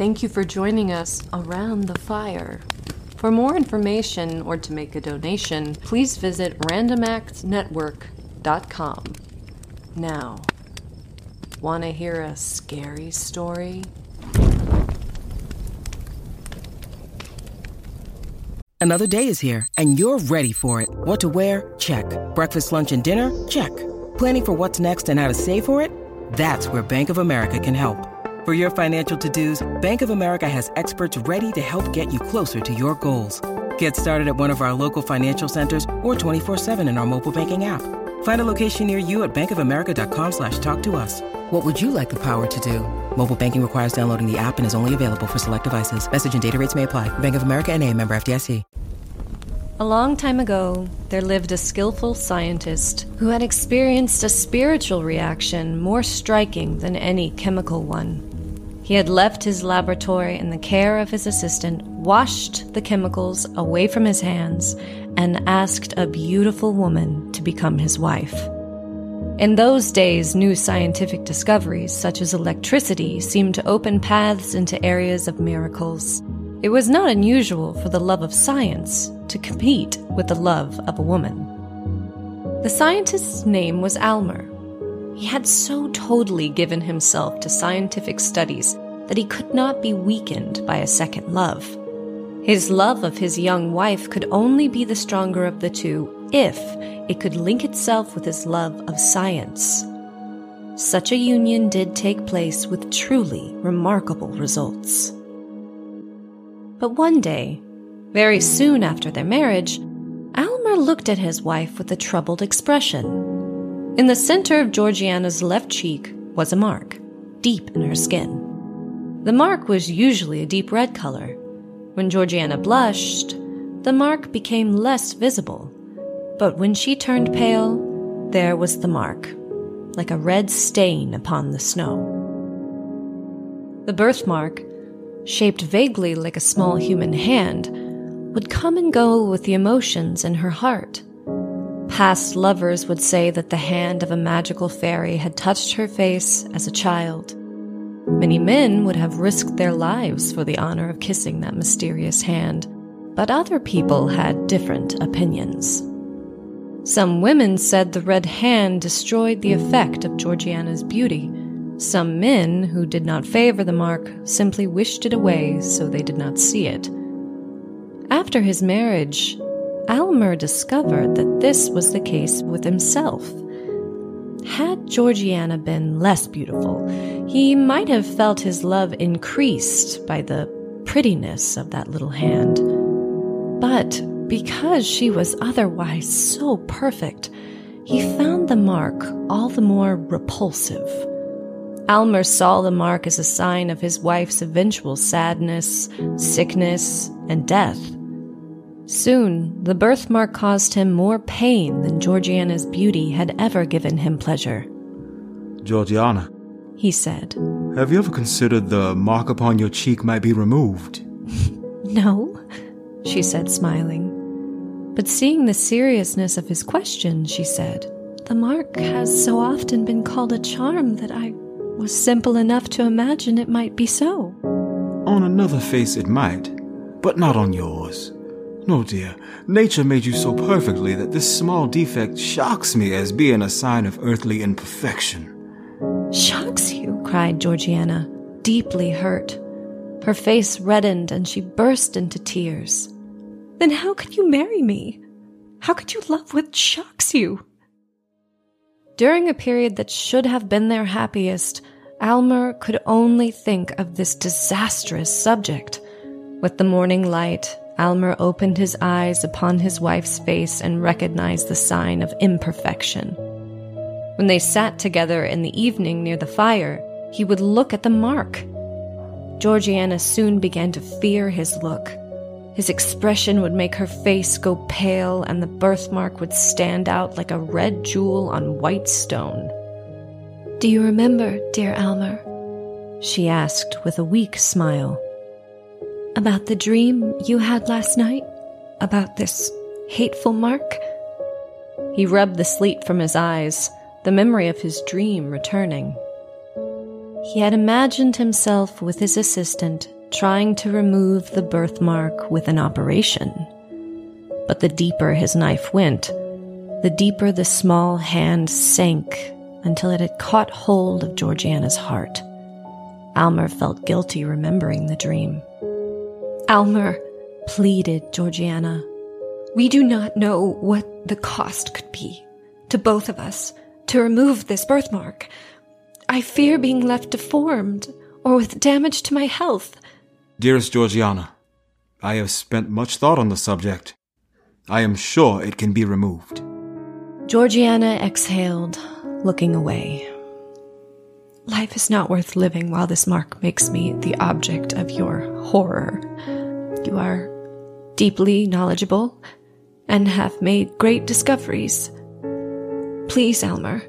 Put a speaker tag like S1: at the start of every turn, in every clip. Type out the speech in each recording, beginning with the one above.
S1: Thank you for joining us around the fire. For more information or to make a donation, please visit randomactsnetwork.com. Now, want to hear a scary story?
S2: Another day is here, and you're ready for it. What to wear? Check. Breakfast, lunch, and dinner? Check. Planning for what's next and how to save for it? That's where Bank of America can help. For your financial to-dos, Bank of America has experts ready to help get you closer to your goals. Get started at one of our local financial centers or 24-7 in our mobile banking app. Find a location near you at bankofamerica.com slash talk to us. What would you like the power to do? Mobile banking requires downloading the app and is only available for select devices. Message and data rates may apply. Bank of America and a member FDIC.
S1: A long time ago, there lived a skillful scientist who had experienced a spiritual reaction more striking than any chemical one. He had left his laboratory in the care of his assistant, washed the chemicals away from his hands, and asked a beautiful woman to become his wife. In those days, new scientific discoveries, such as electricity, seemed to open paths into areas of miracles. It was not unusual for the love of science to compete with the love of a woman. The scientist's name was Aylmer. He had so totally given himself to scientific studies that he could not be weakened by a second love. His love of his young wife could only be the stronger of the two if it could link itself with his love of science. Such a union did take place with truly remarkable results. But one day, very soon after their marriage, Aylmer looked at his wife with a troubled expression. In the center of Georgiana's left cheek was a mark, deep in her skin. The mark was usually a deep red color. When Georgiana blushed, the mark became less visible. But when she turned pale, there was the mark, like a red stain upon the snow. The birthmark shaped vaguely like a small human hand, would come and go with the emotions in her heart. Past lovers would say that the hand of a magical fairy had touched her face as a child. Many men would have risked their lives for the honor of kissing that mysterious hand, but other people had different opinions. Some women said the red hand destroyed the effect of Georgiana's beauty some men who did not favor the mark simply wished it away so they did not see it. After his marriage, Aylmer discovered that this was the case with himself. Had Georgiana been less beautiful, he might have felt his love increased by the prettiness of that little hand. But because she was otherwise so perfect, he found the mark all the more repulsive. Aylmer saw the mark as a sign of his wife's eventual sadness, sickness, and death. Soon, the birthmark caused him more pain than Georgiana's beauty had ever given him pleasure.
S3: Georgiana,
S1: he said,
S3: have you ever considered the mark upon your cheek might be removed?
S1: no, she said, smiling. But seeing the seriousness of his question, she said, The mark has so often been called a charm that I was simple enough to imagine it might be so.
S3: On another face, it might, but not on yours. No, dear, nature made you so perfectly that this small defect shocks me as being a sign of earthly imperfection.
S1: Shocks you? cried Georgiana, deeply hurt. Her face reddened and she burst into tears. Then how could you marry me? How could you love what shocks you? During a period that should have been their happiest, Aylmer could only think of this disastrous subject. With the morning light, Aylmer opened his eyes upon his wife's face and recognized the sign of imperfection. When they sat together in the evening near the fire, he would look at the mark. Georgiana soon began to fear his look. His expression would make her face go pale, and the birthmark would stand out like a red jewel on white stone. Do you remember, dear Aylmer? She asked with a weak smile. About the dream you had last night? About this hateful mark? He rubbed the sleep from his eyes, the memory of his dream returning. He had imagined himself with his assistant trying to remove the birthmark with an operation. But the deeper his knife went, the deeper the small hand sank until it had caught hold of Georgiana's heart. Aylmer felt guilty remembering the dream. Aylmer, pleaded Georgiana, we do not know what the cost could be to both of us to remove this birthmark. I fear being left deformed or with damage to my health.
S3: Dearest Georgiana, I have spent much thought on the subject. I am sure it can be removed.
S1: Georgiana exhaled, looking away. Life is not worth living while this mark makes me the object of your horror. You are deeply knowledgeable and have made great discoveries. Please, Aylmer,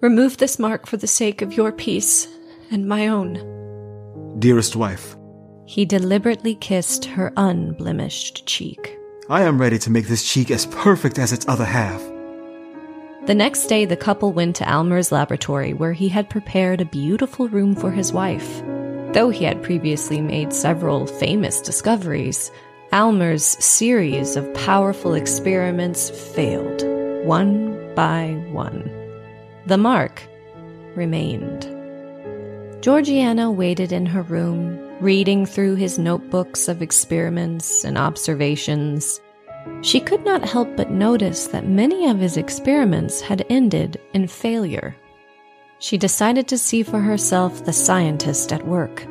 S1: remove this mark for the sake of your peace and my own.
S3: Dearest wife,
S1: he deliberately kissed her unblemished cheek.
S3: I am ready to make this cheek as perfect as its other half.
S1: The next day, the couple went to Aylmer's laboratory where he had prepared a beautiful room for his wife. Though he had previously made several famous discoveries, Aylmer's series of powerful experiments failed, one by one. The mark remained. Georgiana waited in her room, reading through his notebooks of experiments and observations. She could not help but notice that many of his experiments had ended in failure. She decided to see for herself the scientist at work.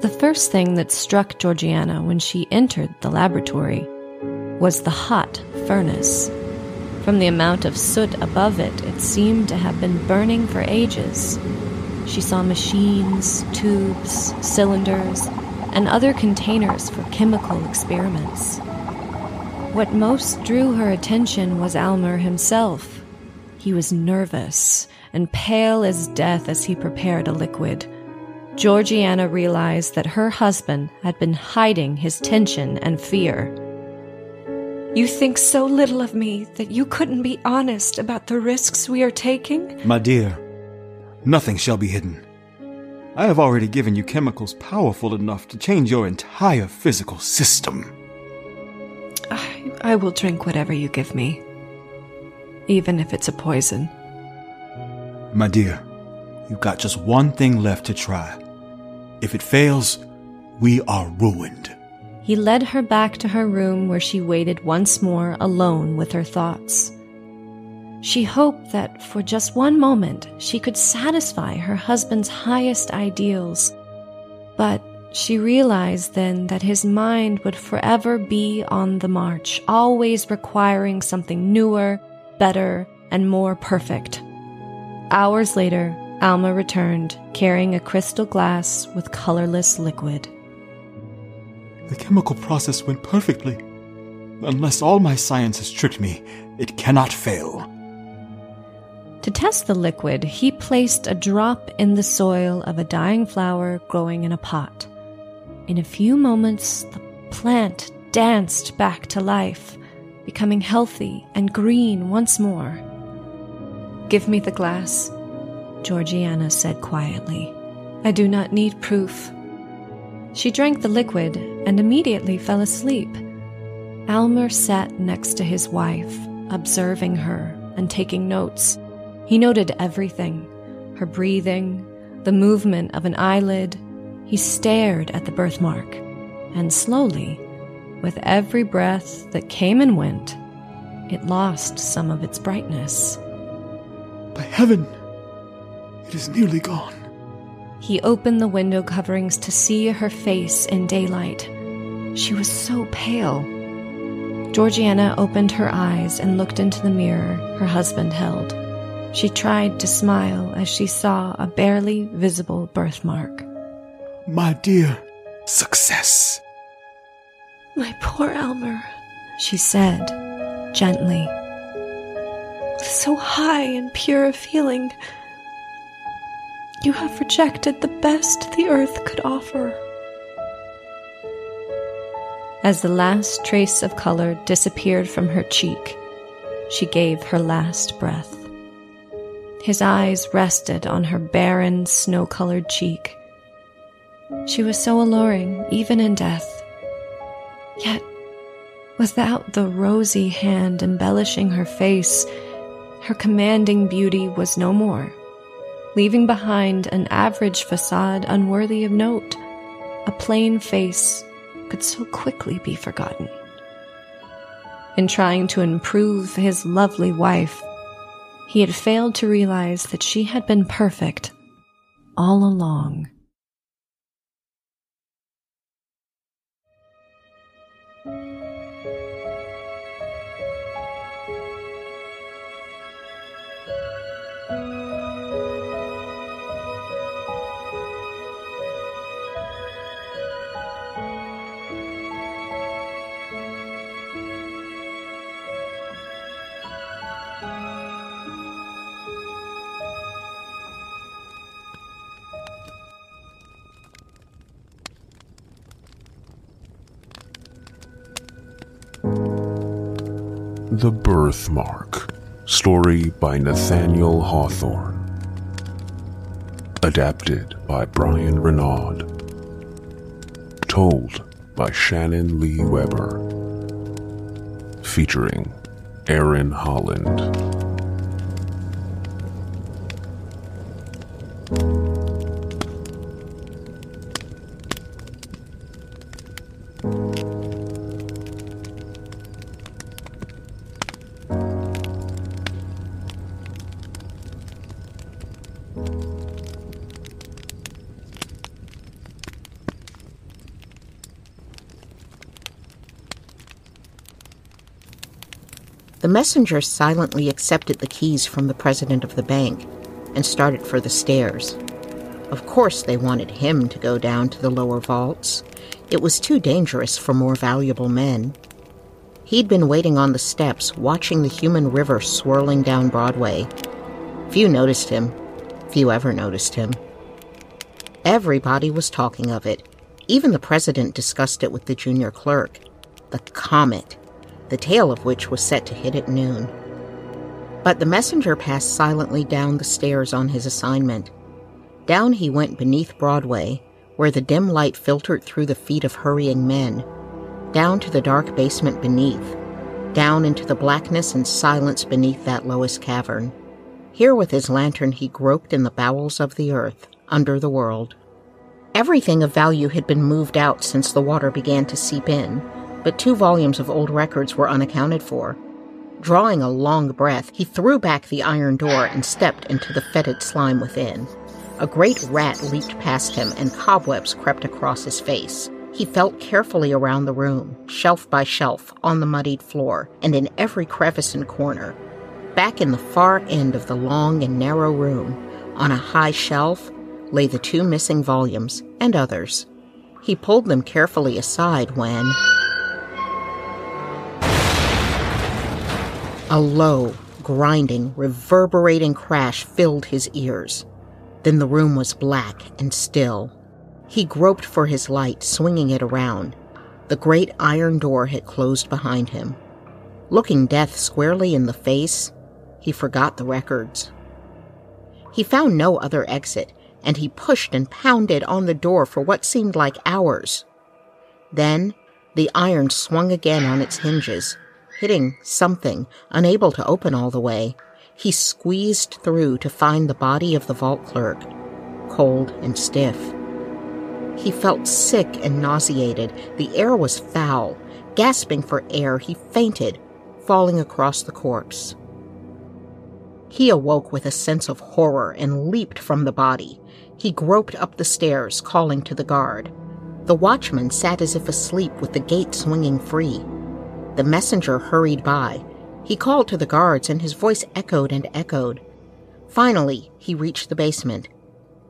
S1: The first thing that struck Georgiana when she entered the laboratory was the hot furnace. From the amount of soot above it, it seemed to have been burning for ages. She saw machines, tubes, cylinders, and other containers for chemical experiments. What most drew her attention was Aylmer himself. He was nervous and pale as death as he prepared a liquid. Georgiana realized that her husband had been hiding his tension and fear. You think so little of me that you couldn't be honest about the risks we are taking?
S3: My dear, nothing shall be hidden. I have already given you chemicals powerful enough to change your entire physical system.
S1: I, I will drink whatever you give me, even if it's a poison.
S3: My dear, you've got just one thing left to try. If it fails, we are ruined.
S1: He led her back to her room where she waited once more alone with her thoughts. She hoped that for just one moment she could satisfy her husband's highest ideals. But she realized then that his mind would forever be on the march, always requiring something newer, better, and more perfect. Hours later, Aylmer returned, carrying a crystal glass with colorless liquid.
S3: The chemical process went perfectly. Unless all my science has tricked me, it cannot fail.
S1: To test the liquid, he placed a drop in the soil of a dying flower growing in a pot. In a few moments, the plant danced back to life, becoming healthy and green once more. Give me the glass, Georgiana said quietly. I do not need proof. She drank the liquid and immediately fell asleep. Aylmer sat next to his wife, observing her and taking notes. He noted everything her breathing, the movement of an eyelid, he stared at the birthmark, and slowly, with every breath that came and went, it lost some of its brightness.
S3: By heaven, it is nearly gone.
S1: He opened the window coverings to see her face in daylight. She was so pale. Georgiana opened her eyes and looked into the mirror her husband held. She tried to smile as she saw a barely visible birthmark.
S3: My dear, success.
S1: My poor Aylmer, she said, gently. With so high and pure a feeling, you have rejected the best the earth could offer. As the last trace of color disappeared from her cheek, she gave her last breath. His eyes rested on her barren, snow colored cheek. She was so alluring, even in death. Yet, without the rosy hand embellishing her face, her commanding beauty was no more, leaving behind an average facade unworthy of note. A plain face could so quickly be forgotten. In trying to improve his lovely wife, he had failed to realize that she had been perfect all along.
S4: The Birthmark. Story by Nathaniel Hawthorne. Adapted by Brian Renaud. Told by Shannon Lee Weber. Featuring Aaron Holland.
S5: The messenger silently accepted the keys from the president of the bank and started for the stairs. Of course, they wanted him to go down to the lower vaults. It was too dangerous for more valuable men. He'd been waiting on the steps, watching the human river swirling down Broadway. Few noticed him. Few ever noticed him. Everybody was talking of it. Even the president discussed it with the junior clerk. The comet the tail of which was set to hit at noon. But the messenger passed silently down the stairs on his assignment. Down he went beneath Broadway, where the dim light filtered through the feet of hurrying men, down to the dark basement beneath, down into the blackness and silence beneath that lowest cavern. Here with his lantern he groped in the bowels of the earth, under the world. Everything of value had been moved out since the water began to seep in, but two volumes of old records were unaccounted for. Drawing a long breath, he threw back the iron door and stepped into the fetid slime within. A great rat leaped past him, and cobwebs crept across his face. He felt carefully around the room, shelf by shelf, on the muddied floor, and in every crevice and corner. Back in the far end of the long and narrow room, on a high shelf, lay the two missing volumes and others. He pulled them carefully aside when. A low, grinding, reverberating crash filled his ears. Then the room was black and still. He groped for his light, swinging it around. The great iron door had closed behind him. Looking death squarely in the face, he forgot the records. He found no other exit, and he pushed and pounded on the door for what seemed like hours. Then the iron swung again on its hinges, hitting something, unable to open all the way. He squeezed through to find the body of the vault clerk, cold and stiff. He felt sick and nauseated. The air was foul. Gasping for air, he fainted, falling across the corpse. He awoke with a sense of horror and leaped from the body. He groped up the stairs, calling to the guard. The watchman sat as if asleep with the gate swinging free. The messenger hurried by. He called to the guards, and his voice echoed and echoed. Finally, he reached the basement.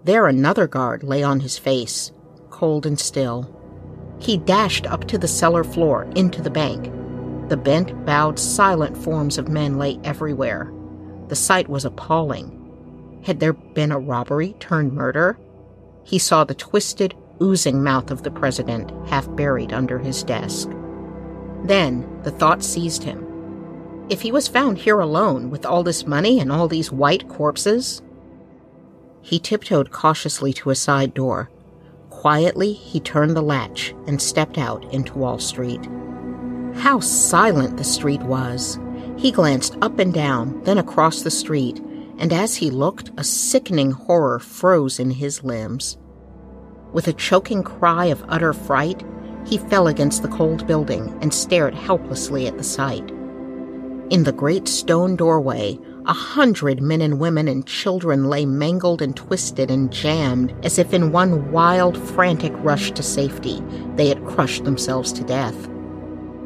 S5: There, another guard lay on his face, cold and still. He dashed up to the cellar floor, into the bank. The bent, bowed, silent forms of men lay everywhere. The sight was appalling. Had there been a robbery turned murder? He saw the twisted, oozing mouth of the president half buried under his desk. Then the thought seized him. If he was found here alone with all this money and all these white corpses? He tiptoed cautiously to a side door. Quietly, he turned the latch and stepped out into Wall Street. How silent the street was! He glanced up and down, then across the street, and as he looked, a sickening horror froze in his limbs. With a choking cry of utter fright, he fell against the cold building and stared helplessly at the sight. In the great stone doorway, a hundred men and women and children lay mangled and twisted and jammed as if in one wild, frantic rush to safety they had crushed themselves to death.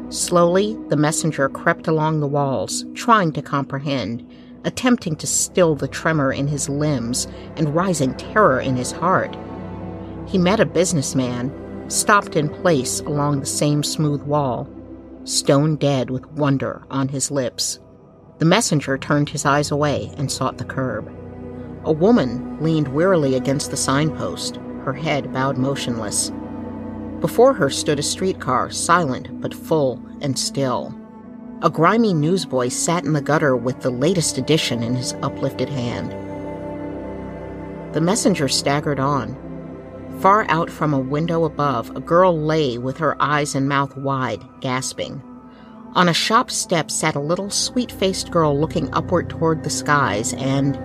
S5: Slowly, the messenger crept along the walls, trying to comprehend, attempting to still the tremor in his limbs and rising terror in his heart. He met a businessman, stopped in place along the same smooth wall, stone dead with wonder on his lips. The messenger turned his eyes away and sought the curb. A woman leaned wearily against the signpost, her head bowed motionless. Before her stood a streetcar, silent but full and still. A grimy newsboy sat in the gutter with the latest edition in his uplifted hand. The messenger staggered on. Far out from a window above, a girl lay with her eyes and mouth wide, gasping. On a shop step sat a little sweet faced girl looking upward toward the skies, and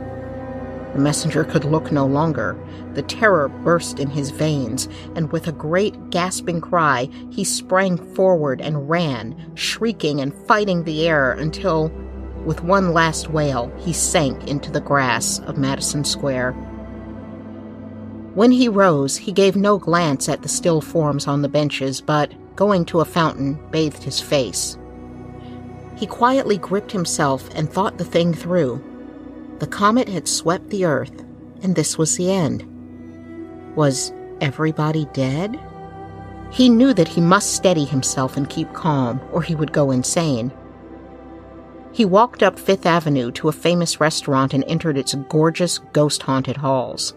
S5: the messenger could look no longer. The terror burst in his veins, and with a great gasping cry, he sprang forward and ran, shrieking and fighting the air until, with one last wail, he sank into the grass of Madison Square. When he rose, he gave no glance at the still forms on the benches, but, going to a fountain, bathed his face. He quietly gripped himself and thought the thing through. The comet had swept the Earth, and this was the end. Was everybody dead? He knew that he must steady himself and keep calm, or he would go insane. He walked up Fifth Avenue to a famous restaurant and entered its gorgeous, ghost haunted halls.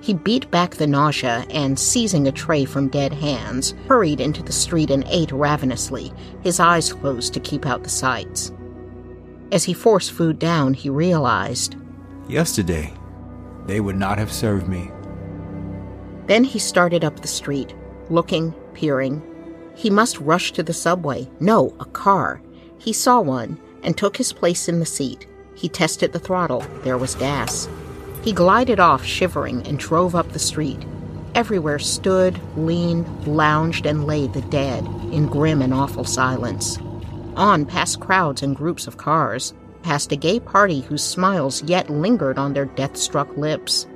S5: He beat back the nausea and, seizing a tray from dead hands, hurried into the street and ate ravenously, his eyes closed to keep out the sights. As he forced food down, he realized
S3: Yesterday, they would not have served me.
S5: Then he started up the street, looking, peering. He must rush to the subway. No, a car. He saw one and took his place in the seat. He tested the throttle. There was gas. He glided off, shivering, and drove up the street. Everywhere stood, leaned, lounged, and lay the dead in grim and awful silence. On past crowds and groups of cars, past a gay party whose smiles yet lingered on their death struck lips.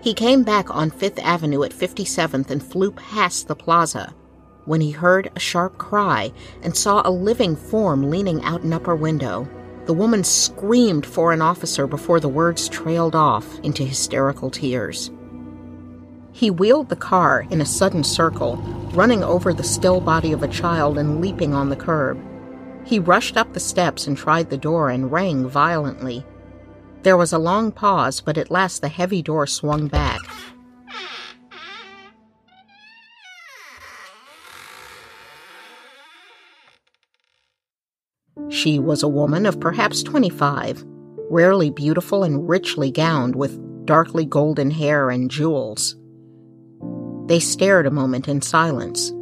S5: He came back on Fifth Avenue at 57th and flew past the plaza when he heard a sharp cry and saw a living form leaning out an upper window. The woman screamed for an officer before the words trailed off into hysterical tears. He wheeled the car in a sudden circle, running over the still body of a child and leaping on the curb. He rushed up the steps and tried the door and rang violently. There was a long pause, but at last the heavy door swung back. She was a woman of perhaps 25, rarely beautiful and richly gowned with darkly golden hair and jewels. They stared a moment in silence.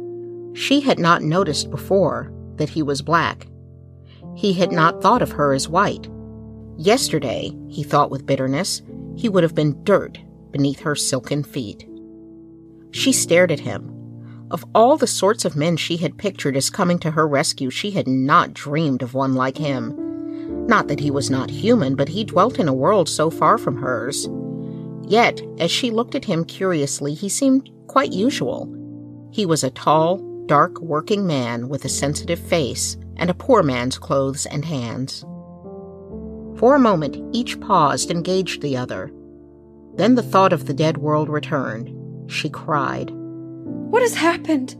S5: She had not noticed before that he was black. He had not thought of her as white. Yesterday, he thought with bitterness, he would have been dirt beneath her silken feet. She stared at him. Of all the sorts of men she had pictured as coming to her rescue, she had not dreamed of one like him. Not that he was not human, but he dwelt in a world so far from hers. Yet, as she looked at him curiously, he seemed quite usual. He was a tall, dark working man with a sensitive face and a poor man's clothes and hands. For a moment, each paused and gauged the other. Then the thought of the dead world returned. She cried.
S6: What has happened?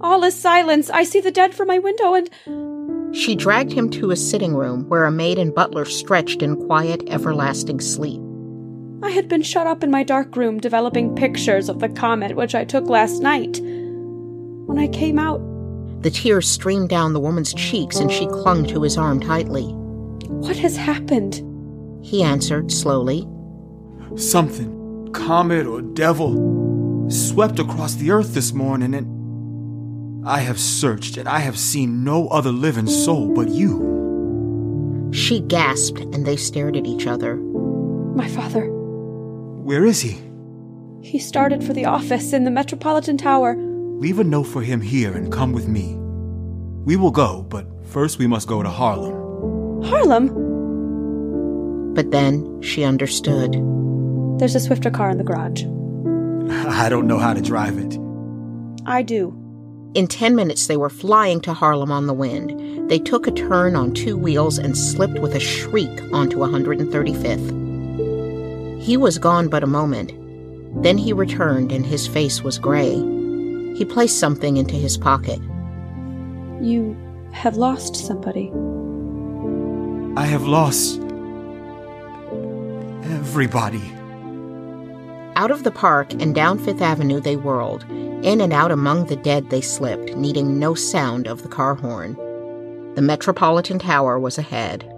S6: All is silence. I see the dead from my window and.
S5: She dragged him to a sitting room where a maid and butler stretched in quiet, everlasting sleep.
S6: I had been shut up in my dark room developing pictures of the comet which I took last night. When I came out,
S5: the tears streamed down the woman's cheeks and she clung to his arm tightly.
S6: What has happened?
S5: He answered slowly.
S3: Something, comet or devil, swept across the earth this morning, and I have searched and I have seen no other living soul but you.
S5: She gasped, and they stared at each other.
S6: My father.
S3: Where is he?
S6: He started for the office in the Metropolitan Tower.
S3: Leave a note for him here and come with me. We will go, but first we must go to Harlem.
S6: Harlem?
S5: But then she understood.
S6: There's a Swifter car in the garage.
S3: I don't know how to drive it.
S6: I do.
S5: In ten minutes, they were flying to Harlem on the wind. They took a turn on two wheels and slipped with a shriek onto 135th. He was gone but a moment. Then he returned, and his face was gray. He placed something into his pocket.
S6: You have lost somebody.
S3: I have lost everybody.
S5: Out of the park and down Fifth Avenue they whirled. In and out among the dead they slipped, needing no sound of the car horn. The Metropolitan Tower was ahead.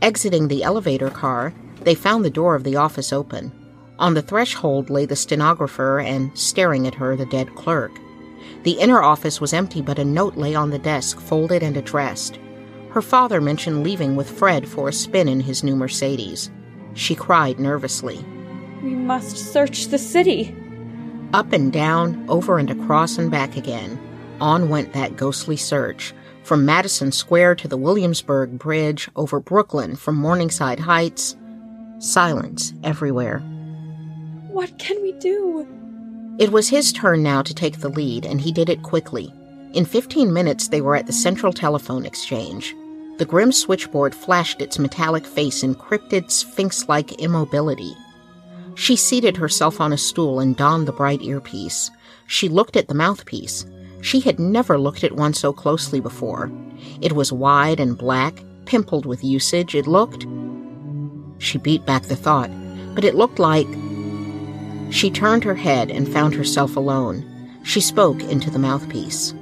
S5: Exiting the elevator car, they found the door of the office open. On the threshold lay the stenographer and, staring at her, the dead clerk. The inner office was empty, but a note lay on the desk, folded and addressed. Her father mentioned leaving with Fred for a spin in his new Mercedes. She cried nervously.
S6: We must search the city.
S5: Up and down, over and across and back again. On went that ghostly search. From Madison Square to the Williamsburg Bridge, over Brooklyn, from Morningside Heights. Silence everywhere.
S6: What can we do?
S5: It was his turn now to take the lead, and he did it quickly. In 15 minutes, they were at the Central Telephone Exchange. The grim switchboard flashed its metallic face in cryptid, sphinx like immobility. She seated herself on a stool and donned the bright earpiece. She looked at the mouthpiece. She had never looked at one so closely before. It was wide and black, pimpled with usage. It looked. She beat back the thought, but it looked like. She turned her head and found herself alone. She spoke into the mouthpiece.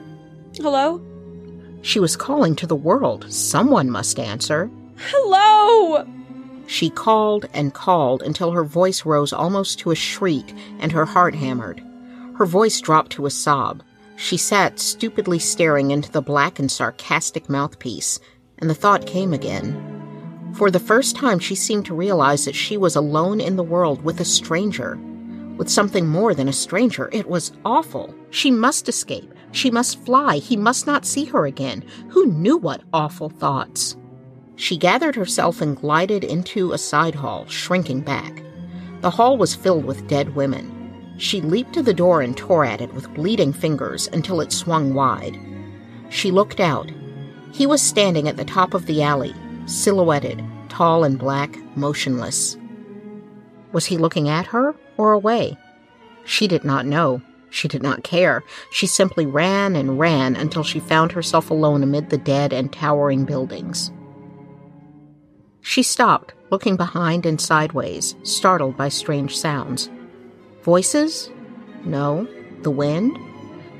S6: Hello?
S5: She was calling to the world. Someone must answer.
S6: Hello!
S5: She called and called until her voice rose almost to a shriek and her heart hammered. Her voice dropped to a sob. She sat stupidly staring into the black and sarcastic mouthpiece, and the thought came again. For the first time, she seemed to realize that she was alone in the world with a stranger. With something more than a stranger. It was awful. She must escape. She must fly. He must not see her again. Who knew what awful thoughts? She gathered herself and glided into a side hall, shrinking back. The hall was filled with dead women. She leaped to the door and tore at it with bleeding fingers until it swung wide. She looked out. He was standing at the top of the alley, silhouetted, tall and black, motionless. Was he looking at her or away? She did not know. She did not care. She simply ran and ran until she found herself alone amid the dead and towering buildings. She stopped, looking behind and sideways, startled by strange sounds. Voices? No. The wind?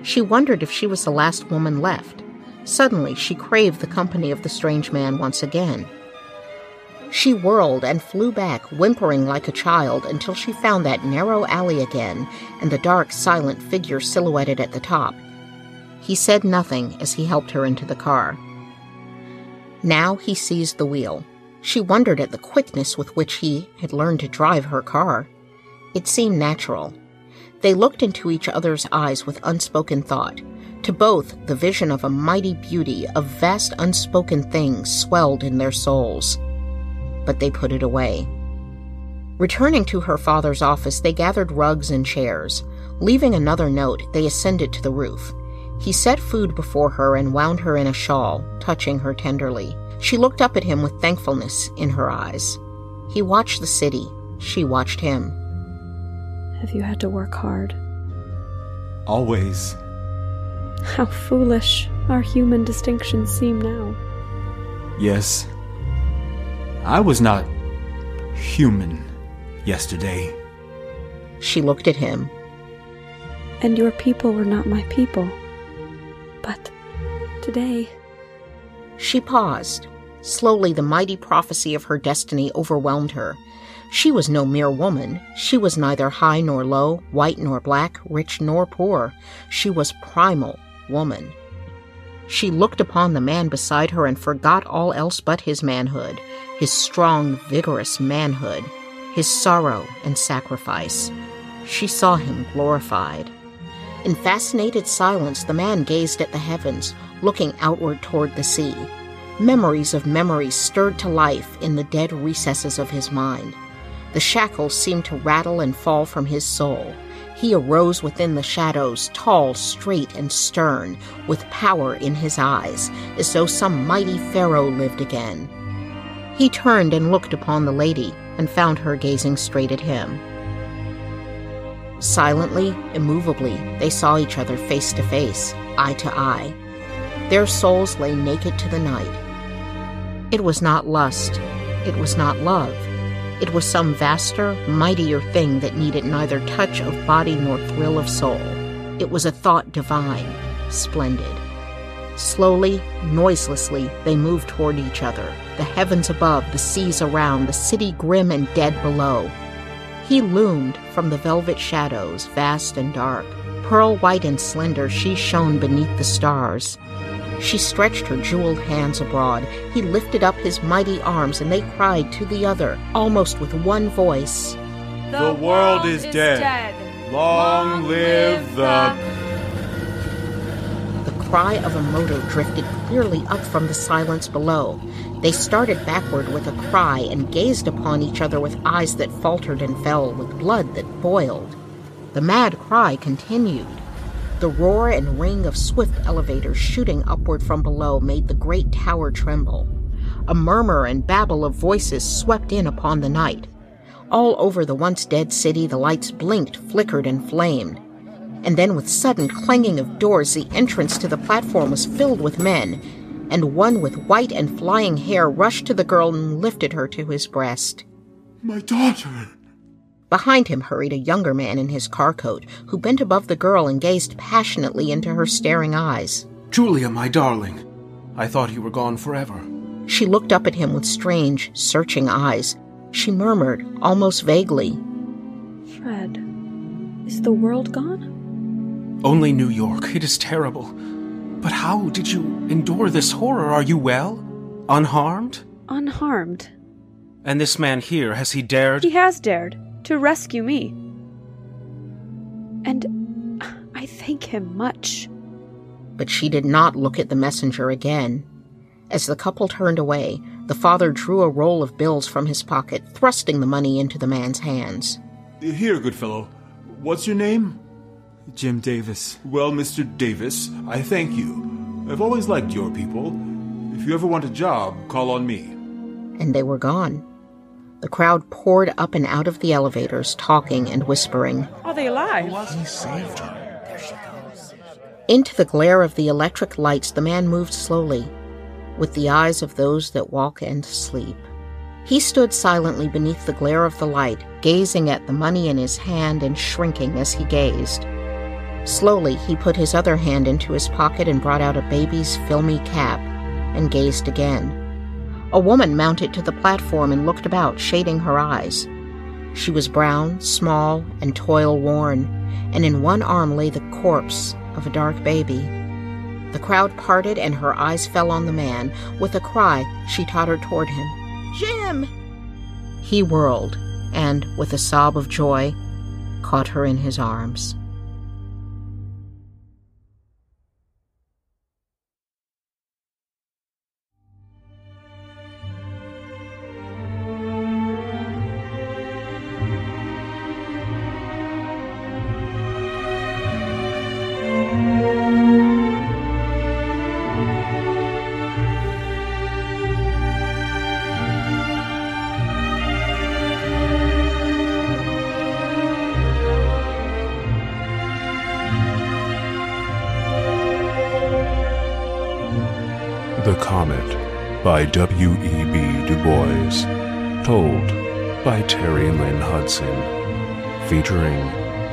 S5: She wondered if she was the last woman left. Suddenly, she craved the company of the strange man once again. She whirled and flew back, whimpering like a child, until she found that narrow alley again and the dark, silent figure silhouetted at the top. He said nothing as he helped her into the car. Now he seized the wheel. She wondered at the quickness with which he had learned to drive her car. It seemed natural. They looked into each other's eyes with unspoken thought. To both, the vision of a mighty beauty, of vast unspoken things, swelled in their souls. But they put it away. Returning to her father's office, they gathered rugs and chairs. Leaving another note, they ascended to the roof. He set food before her and wound her in a shawl, touching her tenderly. She looked up at him with thankfulness in her eyes. He watched the city. She watched him.
S6: Have you had to work hard?
S3: Always.
S6: How foolish our human distinctions seem now.
S3: Yes. I was not human yesterday.
S5: She looked at him.
S6: And your people were not my people. But today.
S5: She paused, Slowly, the mighty prophecy of her destiny overwhelmed her. She was no mere woman. She was neither high nor low, white nor black, rich nor poor. She was primal woman. She looked upon the man beside her and forgot all else but his manhood, his strong, vigorous manhood, his sorrow and sacrifice. She saw him glorified. In fascinated silence, the man gazed at the heavens, looking outward toward the sea. Memories of memories stirred to life in the dead recesses of his mind. The shackles seemed to rattle and fall from his soul. He arose within the shadows, tall, straight, and stern, with power in his eyes, as though some mighty pharaoh lived again. He turned and looked upon the lady, and found her gazing straight at him. Silently, immovably, they saw each other face to face, eye to eye. Their souls lay naked to the night. It was not lust, it was not love. It was some vaster, mightier thing that needed neither touch of body nor thrill of soul. It was a thought divine, splendid. Slowly, noiselessly, they moved toward each other, the heavens above, the seas around, the city grim and dead below. He loomed from the velvet shadows, vast and dark. Pearl white and slender, she shone beneath the stars. She stretched her jeweled hands abroad. He lifted up his mighty arms, and they cried to the other, almost with one voice
S3: The, world, is, dead. Long, live the.
S5: The cry of a motor drifted clearly up from the silence below. They started backward with a cry and gazed upon each other with eyes that faltered and fell, with blood that boiled. The mad cry continued. The roar and ring of swift elevators shooting upward from below made the great tower tremble. A murmur and babble of voices swept in upon the night. All over the once dead city, the lights blinked, flickered, and flamed. And then, with sudden clanging of doors, the entrance to the platform was filled with men, and one with white and flying hair rushed to the girl and lifted her to his breast.
S3: My daughter!
S5: Behind him hurried a younger man in his car coat, who bent above the girl and gazed passionately into her staring eyes.
S7: Julia, my darling. I thought you were gone forever.
S5: She looked up at him with strange, searching eyes. She murmured, almost vaguely,
S6: Fred, is the world gone?
S7: Only New York. It is terrible. But how did you endure this horror? Are you well? Unharmed?
S6: Unharmed.
S7: And this man here, has he dared?
S6: He has dared to rescue me. And I thank him much.
S5: but she did not look at the messenger again. As the couple turned away, the father drew a roll of bills from his pocket, thrusting the money into the man's hands.
S3: Here, good fellow. What's your name?
S8: Jim Davis.
S3: Well, Mr. Davis, I thank you. I've always liked your people. If you ever want a job, call on me.
S5: And they were gone. The crowd poured up and out of the elevators, talking and whispering.
S6: Are they alive? He saved her. There she goes.
S5: Into the glare of the electric lights, the man moved slowly, with the eyes of those that walk and sleep. He stood silently beneath the glare of the light, gazing at the money in his hand and shrinking as he gazed. Slowly, he put his other hand into his pocket and brought out a baby's filmy cap and gazed again. A woman mounted to the platform and looked about, shading her eyes. She was brown, small, and toil worn, and in one arm lay the corpse of a dark baby. The crowd parted, and her eyes fell on the man. With a cry, she tottered toward him. Jim! He whirled, and, with a sob of joy, caught her in his arms.
S4: W.E.B. Du Bois. Told by Terry Lynn Hudson. Featuring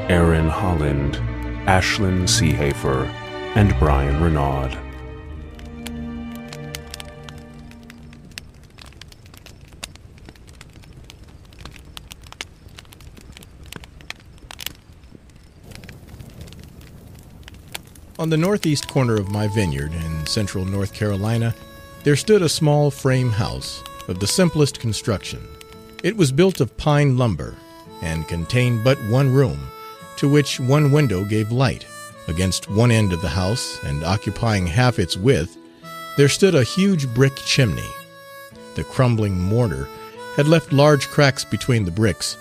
S4: Aaron Holland, Ashlyn Seehafer, and Brian Renaud.
S9: On the northeast corner of my vineyard in central North Carolina there stood a small frame house of the simplest construction. It was built of pine lumber and contained but one room, to which one window gave light. Against one end of the house, and occupying half its width, there stood a huge brick chimney. The crumbling mortar had left large cracks between the bricks.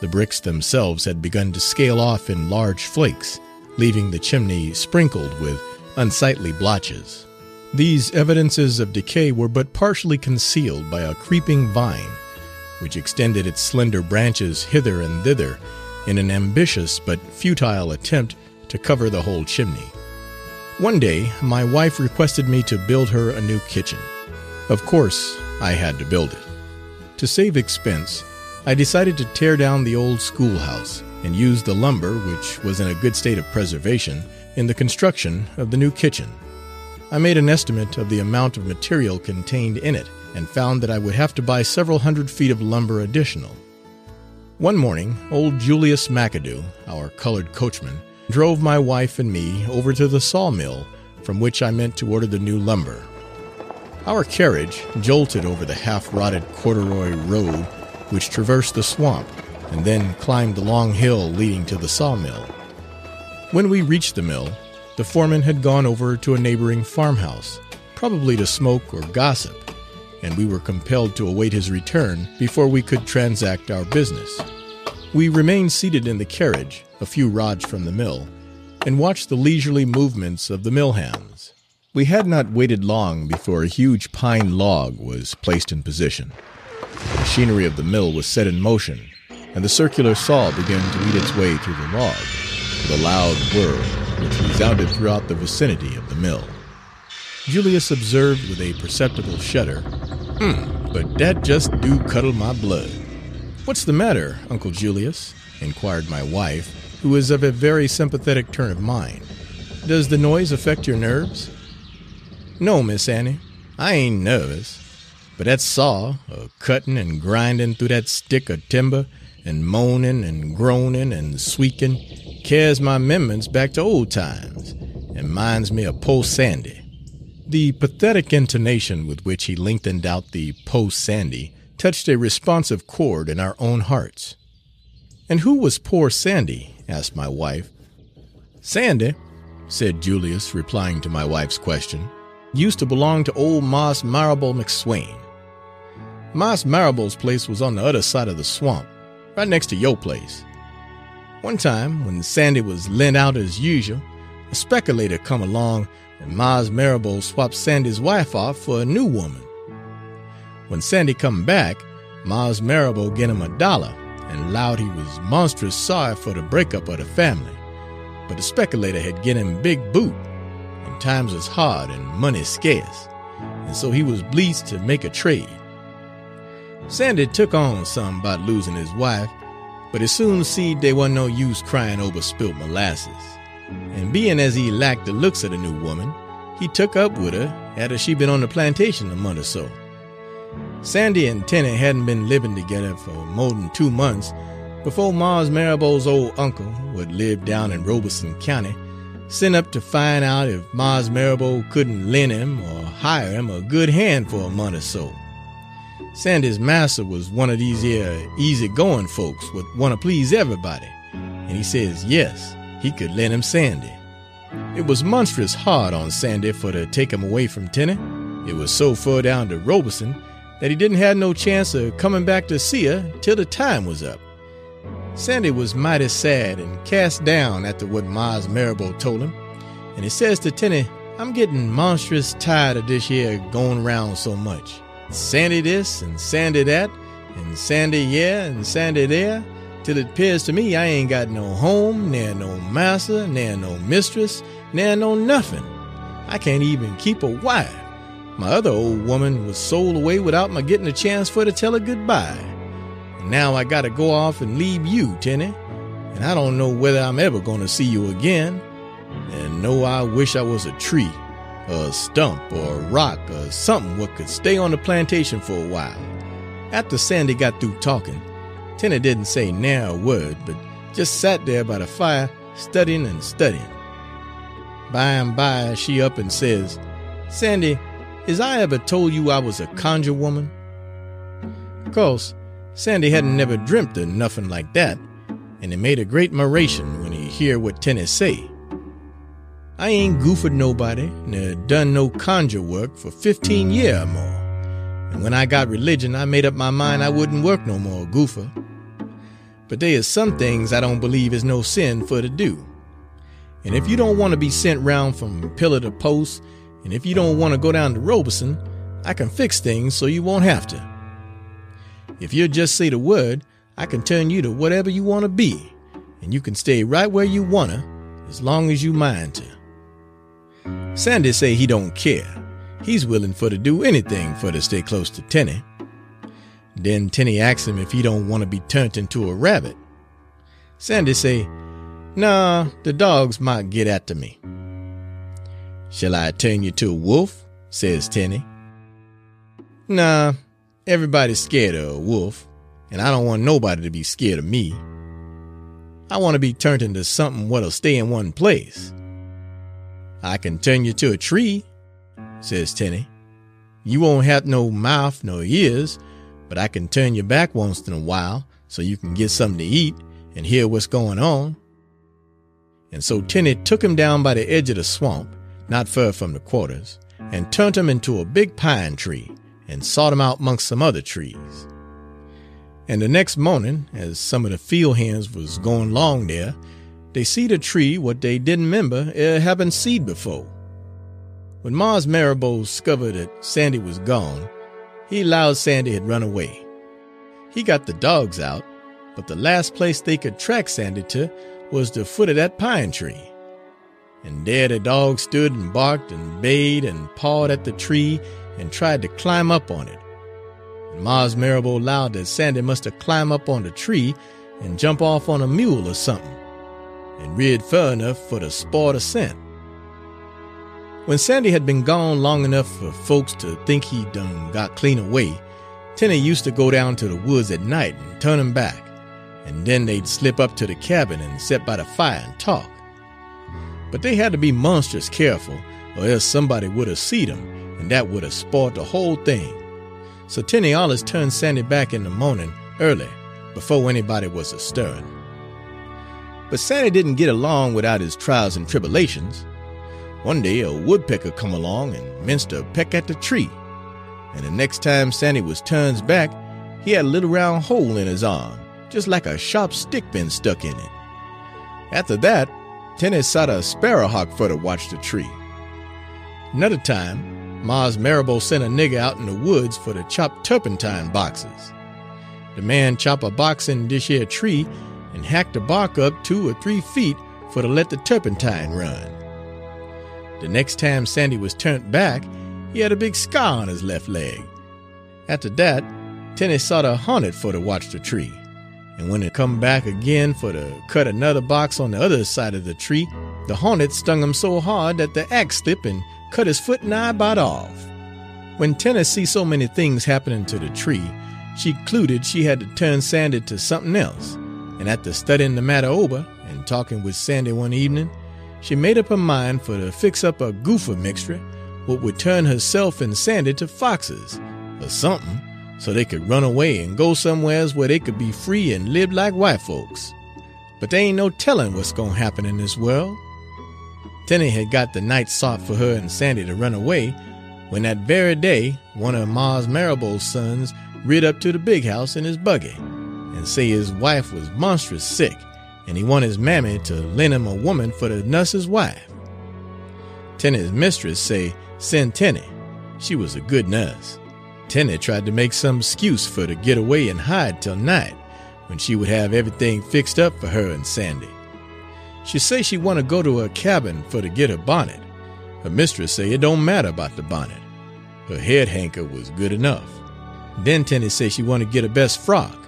S9: The bricks themselves had begun to scale off in large flakes, leaving the chimney sprinkled with unsightly blotches. These evidences of decay were but partially concealed by a creeping vine, which extended its slender branches hither and thither in an ambitious but futile attempt to cover the whole chimney. One day, my wife requested me to build her a new kitchen. Of course, I had to build it. To save expense, I decided to tear down the old schoolhouse and use the lumber, which was in a good state of preservation, in the construction of the new kitchen. I made an estimate of the amount of material contained in it and found that I would have to buy several hundred feet of lumber additional. One morning, old Julius McAdoo, our colored coachman, drove my wife and me over to the sawmill from which I meant to order the new lumber. Our carriage jolted over the half rotted corduroy road which traversed the swamp and then climbed the long hill leading to the sawmill. When we reached the mill, the foreman had gone over to a neighboring farmhouse, probably to smoke or gossip, and we were compelled to await his return before we could transact our business. We remained seated in the carriage, a few rods from the mill, and watched the leisurely movements of the mill hands. We had not waited long before a huge pine log was placed in position. The machinery of the mill was set in motion, and the circular saw began to eat its way through the log, with a loud whir which resounded throughout the vicinity of the mill. Julius observed with a perceptible shudder, Hmm, but dat just do cuddle my blood. What's the matter, Uncle Julius? inquired my wife, who is of a very sympathetic turn of mind. Does the noise affect your nerves? No, Miss Annie, I ain't nervous. But that saw, a cuttin' and grindin' through that stick of timber, and moaning and groaning and squeakin', carries my memories back to old times, and minds me of Po' Sandy. The pathetic intonation with which he lengthened out the Po' Sandy touched a responsive chord in our own hearts. And who was poor Sandy? asked my wife. Sandy, said Julius, replying to my wife's question, used to belong to old Marse Marrabo McSwain. Marse Marrabo's place was on the other side of the swamp, right next to your place. One time, when Sandy was lent out as usual, a speculator come along and Mars Marrabo swapped Sandy's wife off for a new woman. When Sandy come back, Mars Marrabo get him a dollar and allowed he was monstrous sorry for the breakup of the family. But the speculator had get him big boot, and times was hard and money scarce, and so he was bleased to make a trade. Sandy took on some about losing his wife, but he soon seed they wasn't no use crying over spilt molasses and being as he lacked the looks of the new woman, he took up with her after she'd been on the plantation a month or so. Sandy and Tenny hadn't been living together for more than two months before Mars Marrabo's old uncle, who had lived down in Robeson County, sent up to find out if Mars couldn't lend him or hire him a good hand for a month or so. Sandy's master was one of these here easy-going folks would want to please everybody, and he says yes he could lend him Sandy. It was monstrous hard on Sandy for to take him away from Tenny. It was so far down to Robeson that he didn't have no chance of coming back to see her till the time was up. Sandy was mighty sad and cast down after what Mars Marrabo told him, and he says to Tenny, I'm getting monstrous tired of this here going round so much. Sandy this and Sandy that, and Sandy yeah and Sandy there, till it appears to me I ain't got no home, ne'er no master, ne'er no mistress, ne'er no nothing. I can't even keep a wife. My other old woman was sold away without my getting a chance for to tell her goodbye. And now I gotta go off and leave you, Tenny, and I don't know whether I'm ever gonna see you again. And no, I wish I was a tree, a stump, or a rock, or something what could stay on the plantation for a while. After Sandy got through talking, Tenny didn't say ne'er a word, but just sat there by the fire, studying and studying. By and by, she up and says, Sandy, is I ever told you I was a conjure woman? Of course, Sandy hadn't never dreamt of nothing like that, and it made a great moderation when he hear what Tenny say. I ain't goofed nobody, nor done no conjure work for 15 year or more. And when I got religion, I made up my mind I wouldn't work no more goofer. But there is some things I don't believe is no sin for to do. And if you don't want to be sent round from pillar to post, and if you don't want to go down to Robeson, I can fix things so you won't have to. If you'll just say the word, I can turn you to whatever you want to be, and you can stay right where you wanna, as long as you mind to. Sandy say he don't care. He's willing for to do anything for to stay close to Tenny. Then Tenny asks him if he don't want to be turned into a rabbit. Sandy say, Nah, the dogs might get after me. Shall I turn you to a wolf? says Tenny. Nah, everybody's scared of a wolf, and I don't want nobody to be scared of me. I want to be turned into something what'll stay in one place. I can turn you to a tree, says Tenny. You won't have no mouth nor ears, but I can turn you back once in a while so you can get something to eat and hear what's going on. And so Tenny took him down by the edge of the swamp, not far from the quarters, and turned him into a big pine tree and sought him out amongst some other trees. And the next morning, as some of the field hands was going along there, they seed a tree what they didn't remember ever eh, having seed before. When Mars discovered that Sandy was gone, he allowed Sandy had run away. He got the dogs out, but the last place they could track Sandy to was the foot of that pine tree. And there the dogs stood and barked and bayed and pawed at the tree and tried to climb up on it. And Mars allowed that Sandy must have climbed up on the tree and jump off on a mule or something, and reared far enough for the spoil the scent. When Sandy had been gone long enough for folks to think he done got clean away, Tenny used to go down to the woods at night and turn him back, and then they'd slip up to the cabin and sit by the fire and talk. But they had to be monstrous careful, or else somebody would have seen them, and that would have spoiled the whole thing. So Tenny always turned Sandy back in the morning early, before anybody was a stirring. But Sandy didn't get along without his trials and tribulations. One day a woodpecker come along and minced a peck at the tree, and the next time Sandy was turned back, he had a little round hole in his arm, just like a sharp stick been stuck in it. After that, Tenny sot a sparrowhawk for to watch the tree. Another time, Mars Marrabo sent a nigger out in the woods for to chop turpentine boxes. The man chop a box in this here tree and hack the bark up two or three feet for to let the turpentine run. The next time Sandy was turned back, he had a big scar on his left leg. After that, Tenny sought a hornet for to watch the tree. And when it come back again for to cut another box on the other side of the tree, the hornet stung him so hard that the axe slipped and cut his foot nigh about off. When Tenny see so many things happening to the tree, she concluded she had to turn Sandy to something else. And after studying the matter over and talking with Sandy one evening, she made up her mind for to fix up a goofer mixture what would turn herself and Sandy to foxes, or something, so they could run away and go somewheres where they could be free and live like white folks. But there ain't no telling what's gonna happen in this world. Tenny had got the night sought for her and Sandy to run away, when that very day one of Mars Marrabo's sons rid up to the big house in his buggy, and say his wife was monstrous sick and he want his mammy to lend him a woman for nuss his wife. Tenny's mistress say send Tenny. She was a good nurse. Tenny tried to make some excuse for to get away and hide till night, when she would have everything fixed up for her and Sandy. She say she want to go to her cabin for to get her bonnet. Her mistress say it don't matter about the bonnet. Her head hanker was good enough. Then Tenny say she want to get her best frock.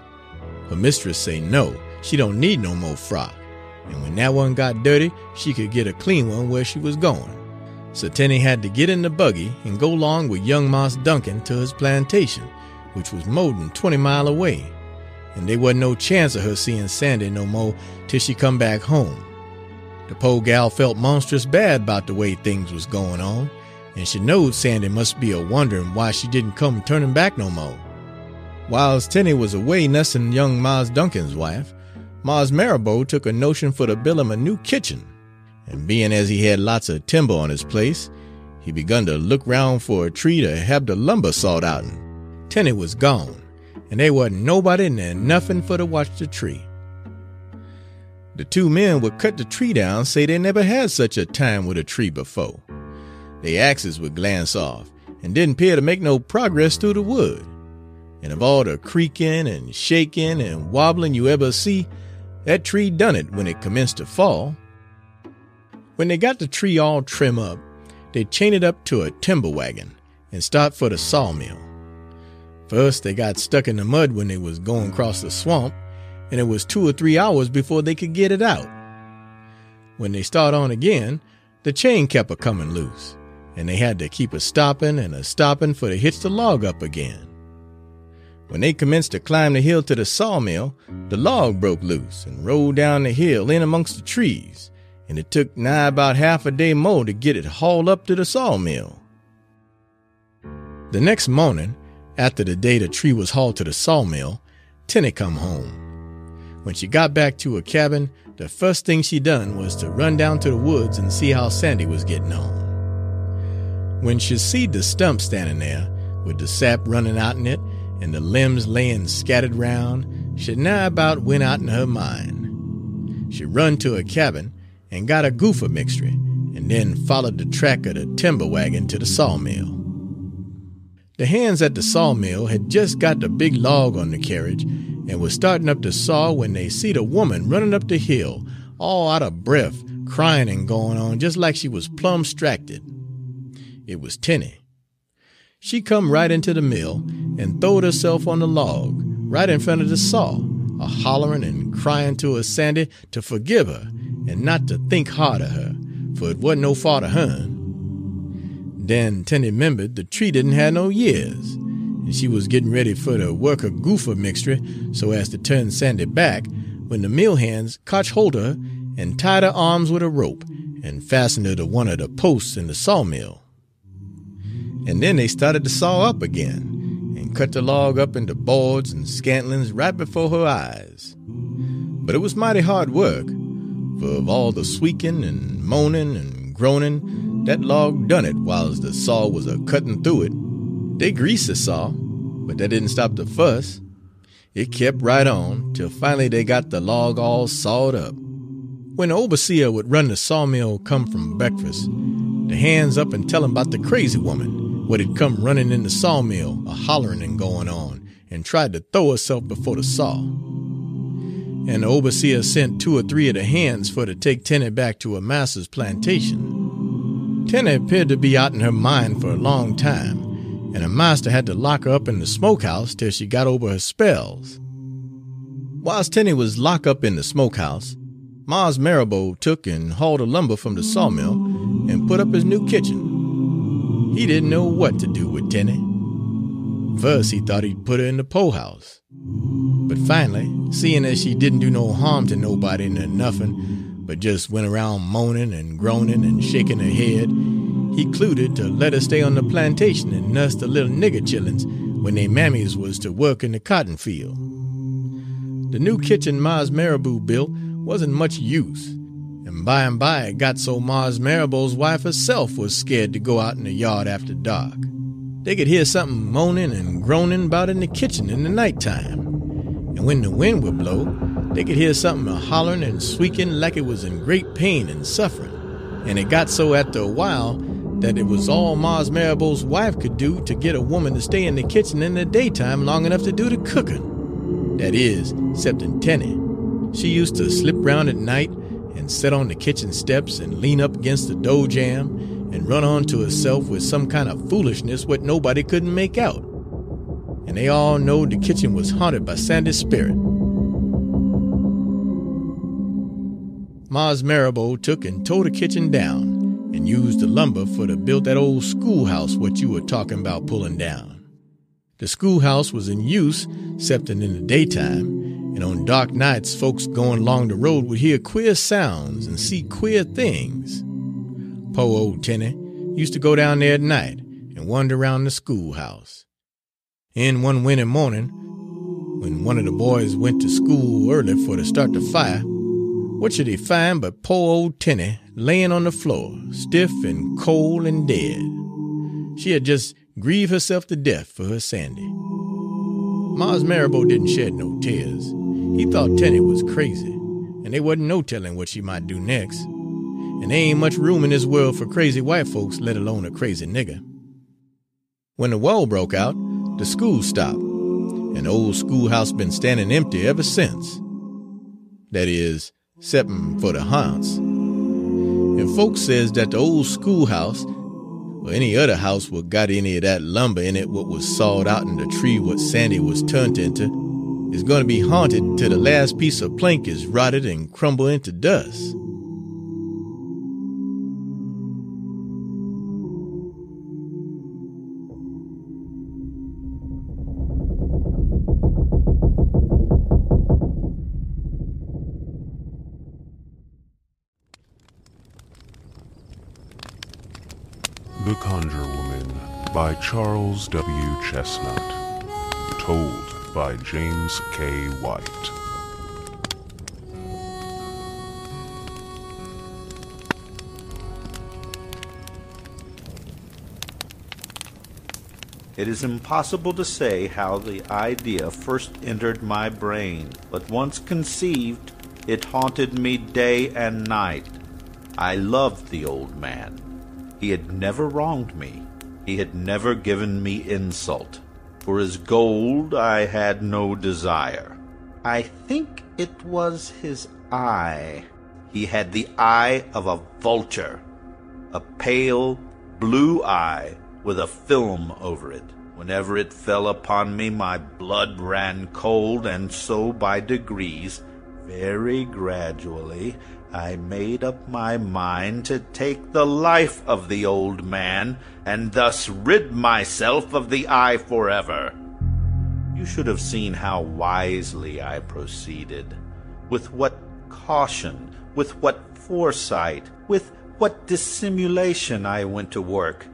S9: Her mistress say no, she don't need no more frock. And when that one got dirty, she could get a clean one where she was going. So Tenny had to get in the buggy and go along with young Moss Duncan to his plantation, which was more than 20 mile away. And there wasn't no chance of her seeing Sandy no more till she come back home. The po' gal felt monstrous bad about the way things was going on, and she knowed Sandy must be a wondering why she didn't come turning back no more. Whiles Tenney was away nussing young Mars Duncan's wife, Mars Marrabo took a notion for to build him a new kitchen, and being as he had lots of timber on his place, he begun to look round for a tree to have the lumber sawed out'n. Tenney was gone, and they wasn't nobody and nothing for to watch the tree. The two men would cut the tree down say they never had such a time with a tree before. They axes would glance off, and didn't appear to make no progress through the wood. And of all the creaking and shaking and wobbling you ever see, that tree done it when it commenced to fall. When they got the tree all trim up, they chained it up to a timber wagon and start for the sawmill. First, they got stuck in the mud when they was going across the swamp, and it was two or three hours before they could get it out. When they start on again, the chain kept a coming loose, and they had to keep a stopping and a stopping for to hitch the log up again. When they commenced to climb the hill to the sawmill, the log broke loose and rolled down the hill in amongst the trees, and it took nigh about half a day more to get it hauled up to the sawmill. The next morning, after the day the tree was hauled to the sawmill, Tenny come home. When she got back to her cabin, the first thing she done was to run down to the woods and see how Sandy was getting on. When she seed the stump standing there, with the sap running out in it, and the limbs laying scattered round, she nigh about went out in her mind. She run to her cabin and got a goofer mixture, and then followed the track of the timber wagon to the sawmill. The hands at the sawmill had just got the big log on the carriage and was starting up the saw when they seed a woman running up the hill, all out of breath, crying and going on just like she was plumb stracted. It was Tenney. She come right into the mill and throwed herself on the log, right in front of the saw, a hollering and crying to her Sandy to forgive her and not to think hard of her, for it wasn't no fault of hern. Then Tenney remembered the tree didn't have no years, and she was getting ready for to work a goofer mixture so as to turn Sandy back when the mill hands caught hold of her and tied her arms with a rope and fastened her to one of the posts in the sawmill and then they started to saw up again cut the log up into boards and scantlings right before her eyes. But it was mighty hard work, for of all the squeaking and moaning and groaning, that log done it whilst the saw was a cutting through it. They greased the saw, but that didn't stop the fuss. It kept right on till finally they got the log all sawed up. When the overseer would run the sawmill come from breakfast, the hands up and tell him about the crazy woman what had come running in the sawmill, a hollering and going on, and tried to throw herself before the saw. And the overseer sent two or three of the hands for to take Tenny back to her master's plantation. Tenney appeared to be out in her mind for a long time, and her master had to lock her up in the smokehouse till she got over her spells. Whilst Tenny was locked up in the smokehouse, Mars Marrabo took and hauled the lumber from the sawmill and put up his new kitchen. He didn't know what to do with Tenny. First, he thought he'd put her in the po house. But finally, seeing as she didn't do no harm to nobody nor nothing, but just went around moaning and groaning and shaking her head, he concluded to let her stay on the plantation and nurse the little nigger chillins when they mammies was to work in the cotton field. The new kitchen Mars Marrabo built wasn't much use, and by and by it got so Mars Marrabo's wife herself was scared to go out in the yard after dark. They could hear something moaning and groaning about in the kitchen in the night time. And when the wind would blow, they could hear something hollering and squeaking like it was in great pain and suffering. And it got so after a while that it was all Mars Marrabo's wife could do to get a woman to stay in the kitchen in the daytime long enough to do the cooking. That is, except in Tenney. She used to slip round at night and sit on the kitchen steps and lean up against the door jamb and run on to herself with some kind of foolishness what nobody couldn't make out. And they all knowed the kitchen was haunted by Sandy's spirit. Mars Marrabo took and tore the kitchen down and used the lumber for to build that old schoolhouse what you were talking about pulling down. The schoolhouse was in use, excepting in the daytime, and on dark nights, folks going along the road would hear queer sounds and see queer things. Poor old Tenny used to go down there at night and wander around the schoolhouse. In one winter morning, when one of the boys went to school early for to start the fire, what should he find but poor old Tenny laying on the floor, stiff and cold and dead. She had just grieved herself to death for her Sandy. Mars Marrabo didn't shed no tears. He thought Tenny was crazy, and there wasn't no telling what she might do next. And there ain't much room in this world for crazy white folks, let alone a crazy nigger. When the war broke out, the school stopped, and the old schoolhouse been standing empty ever since. That is, excepting for the haunts. And folks says that the old schoolhouse, or any other house what got any of that lumber in it what was sawed out in the tree what Sandy was turned into, is going to be haunted till the last piece of plank is rotted and crumble into dust.
S4: The Conjure Woman by Charles W. Chesnutt. Told by James K. White.
S10: It is impossible to say how the idea first entered my brain, but once conceived, it haunted me day and night. I loved the old man. He had never wronged me. He had never given me insult. For his gold I had no desire. I think it was his eye. He had the eye of a vulture, a pale blue eye with a film over it. Whenever it fell upon me, my blood ran cold, and so by degrees, very gradually, I made up my mind to take the life of the old man, and thus rid myself of the eye forever. You should have seen how wisely I proceeded, with what caution, with what foresight, with what dissimulation I went to work.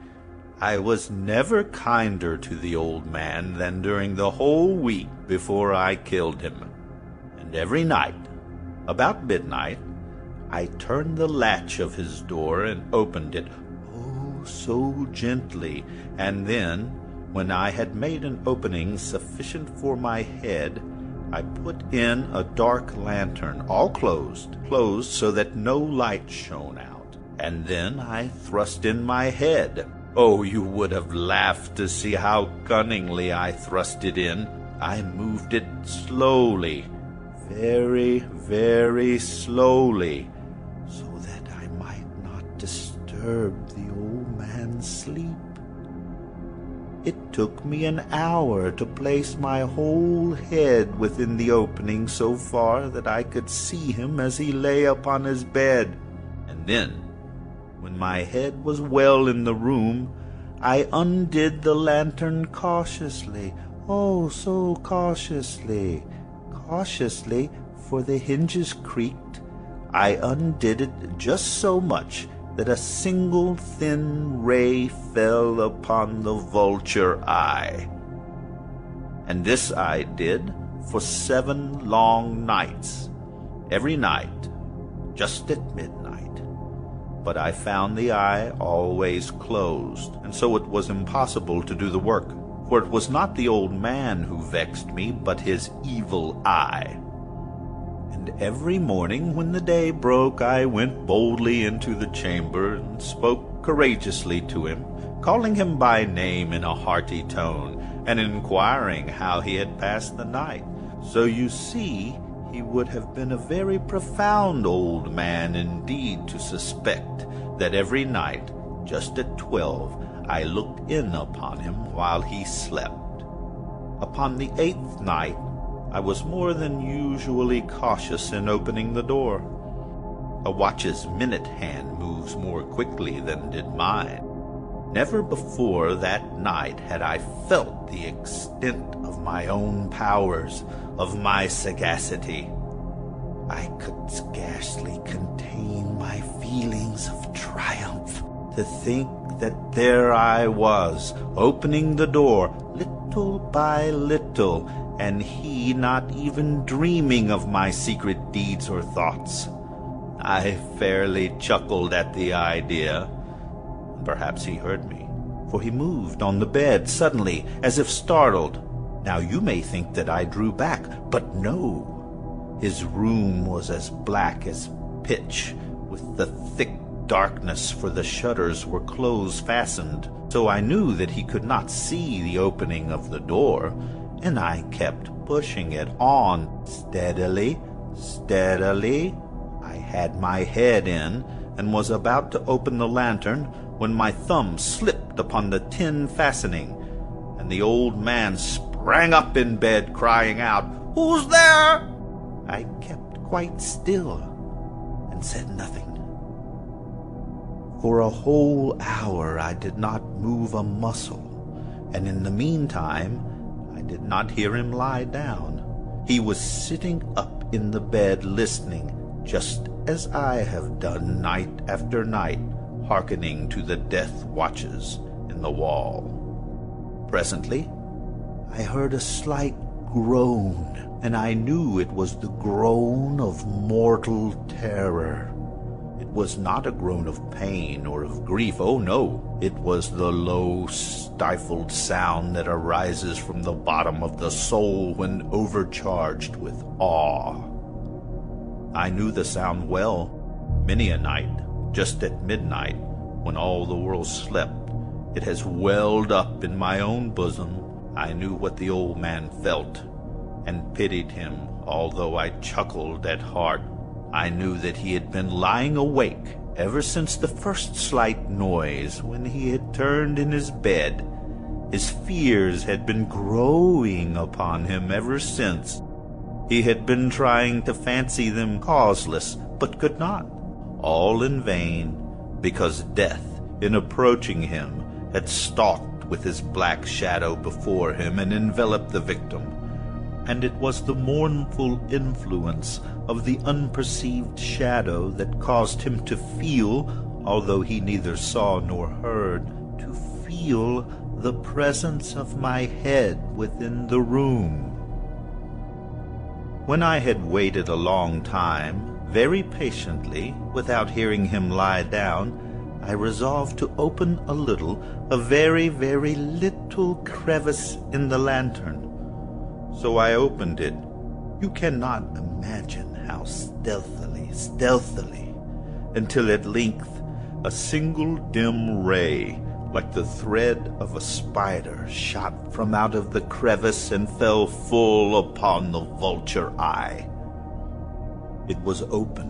S10: I was never kinder to the old man than during the whole week before I killed him. And every night, about midnight, I turned the latch of his door and opened it, oh, so gently, and then, when I had made an opening sufficient for my head, I put in a dark lantern, all closed, closed so that no light shone out, and then I thrust in my head. Oh, you would have laughed to see how cunningly I thrust it in. I moved it slowly, very, very slowly, disturb the old man's sleep. It took me an hour to place my whole head within the opening so far that I could see him as he lay upon his bed. And then, when my head was well in the room, I undid the lantern cautiously, oh, so cautiously, cautiously, for the hinges creaked. I undid it just so much that a single thin ray fell upon the vulture eye. And this I did for seven long nights, every night, just at midnight. But I found the eye always closed, and so it was impossible to do the work, for it was not the old man who vexed me, but his evil eye. Every morning when the day broke, I went boldly into the chamber and spoke courageously to him, calling him by name in a hearty tone, and inquiring how he had passed the night. So you see, he would have been a very profound old man indeed to suspect that every night, just at twelve, I looked in upon him while he slept. Upon the eighth night, I was more than usually cautious in opening the door. A watch's minute hand moves more quickly than did mine. Never before that night had I felt the extent of my own powers, of my sagacity. I could scarcely contain my feelings of triumph to think that there I was, opening the door little by little, and he not even dreaming of my secret deeds or thoughts. I fairly chuckled at the idea. Perhaps he heard me, for he moved on the bed suddenly, as if startled. Now you may think that I drew back, but no. His room was as black as pitch, with the thick darkness, for the shutters were close fastened, so I knew that he could not see the opening of the door, and I kept pushing it on steadily, steadily, I had my head in and was about to open the lantern when my thumb slipped upon the tin fastening, and the old man sprang up in bed, crying out, Who's there? I kept quite still and said nothing. For a whole hour I did not move a muscle, and in the meantime I did not hear him lie down. He was sitting up in the bed listening, just as I have done night after night, hearkening to the death watches in the wall. Presently, I heard a slight groan, and I knew it was the groan of mortal terror. Was not a groan of pain or of grief, oh no, it was the low, stifled sound that arises from the bottom of the soul when overcharged with awe. I knew the sound well. Many a night, just at midnight, when all the world slept, it has welled up in my own bosom. I knew what the old man felt, and pitied him, although I chuckled at heart. I knew that he had been lying awake ever since the first slight noise when he had turned in his bed. His fears had been growing upon him ever since, he had been trying to fancy them causeless, but could not. All in vain, because death, in approaching him, had stalked with his black shadow before him and enveloped the victim. And it was the mournful influence of the unperceived shadow that caused him to feel, although he neither saw nor heard, to feel the presence of my head within the room. When I had waited a long time, very patiently, without hearing him lie down, I resolved to open a little, a very, very little crevice in the lantern. So I opened it. You cannot imagine how stealthily, stealthily, until at length a single dim ray like the thread of a spider shot from out of the crevice and fell full upon the vulture eye. It was open,